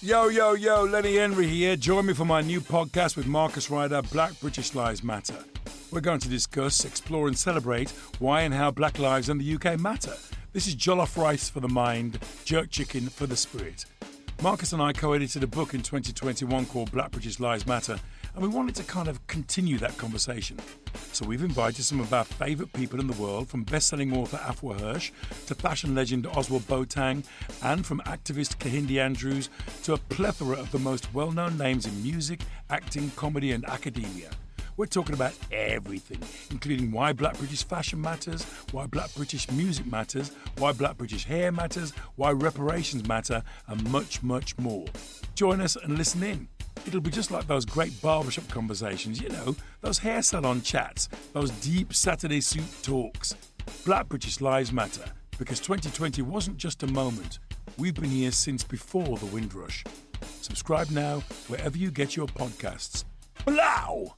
Yo, yo, yo, Lenny Henry here. Join me for my new podcast with Marcus Ryder, Black British Lives Matter. We're going to discuss, explore, and celebrate why and how black lives in the UK matter. This is jollof rice for the mind, jerk chicken for the spirit. Marcus and I co edited a book in 2021 called Black British Lives Matter, and we wanted to kind of continue that conversation. So we've invited some of our favourite people in the world, from best-selling author Afua Hirsch to fashion legend Ozwald Boateng, and from activist Kehinde Andrews to a plethora of the most well-known names in music, acting, comedy, and academia. We're talking about everything, including why black British fashion matters, why black British music matters, why black British hair matters, why reparations matter, and much, much more. Join us and listen in. It'll be just like those great barbershop conversations, you know, those hair salon chats, those deep Saturday suit talks. Black British Lives Matter, because 2020 wasn't just a moment. We've been here since before the Windrush. Subscribe now wherever you get your podcasts. Blow!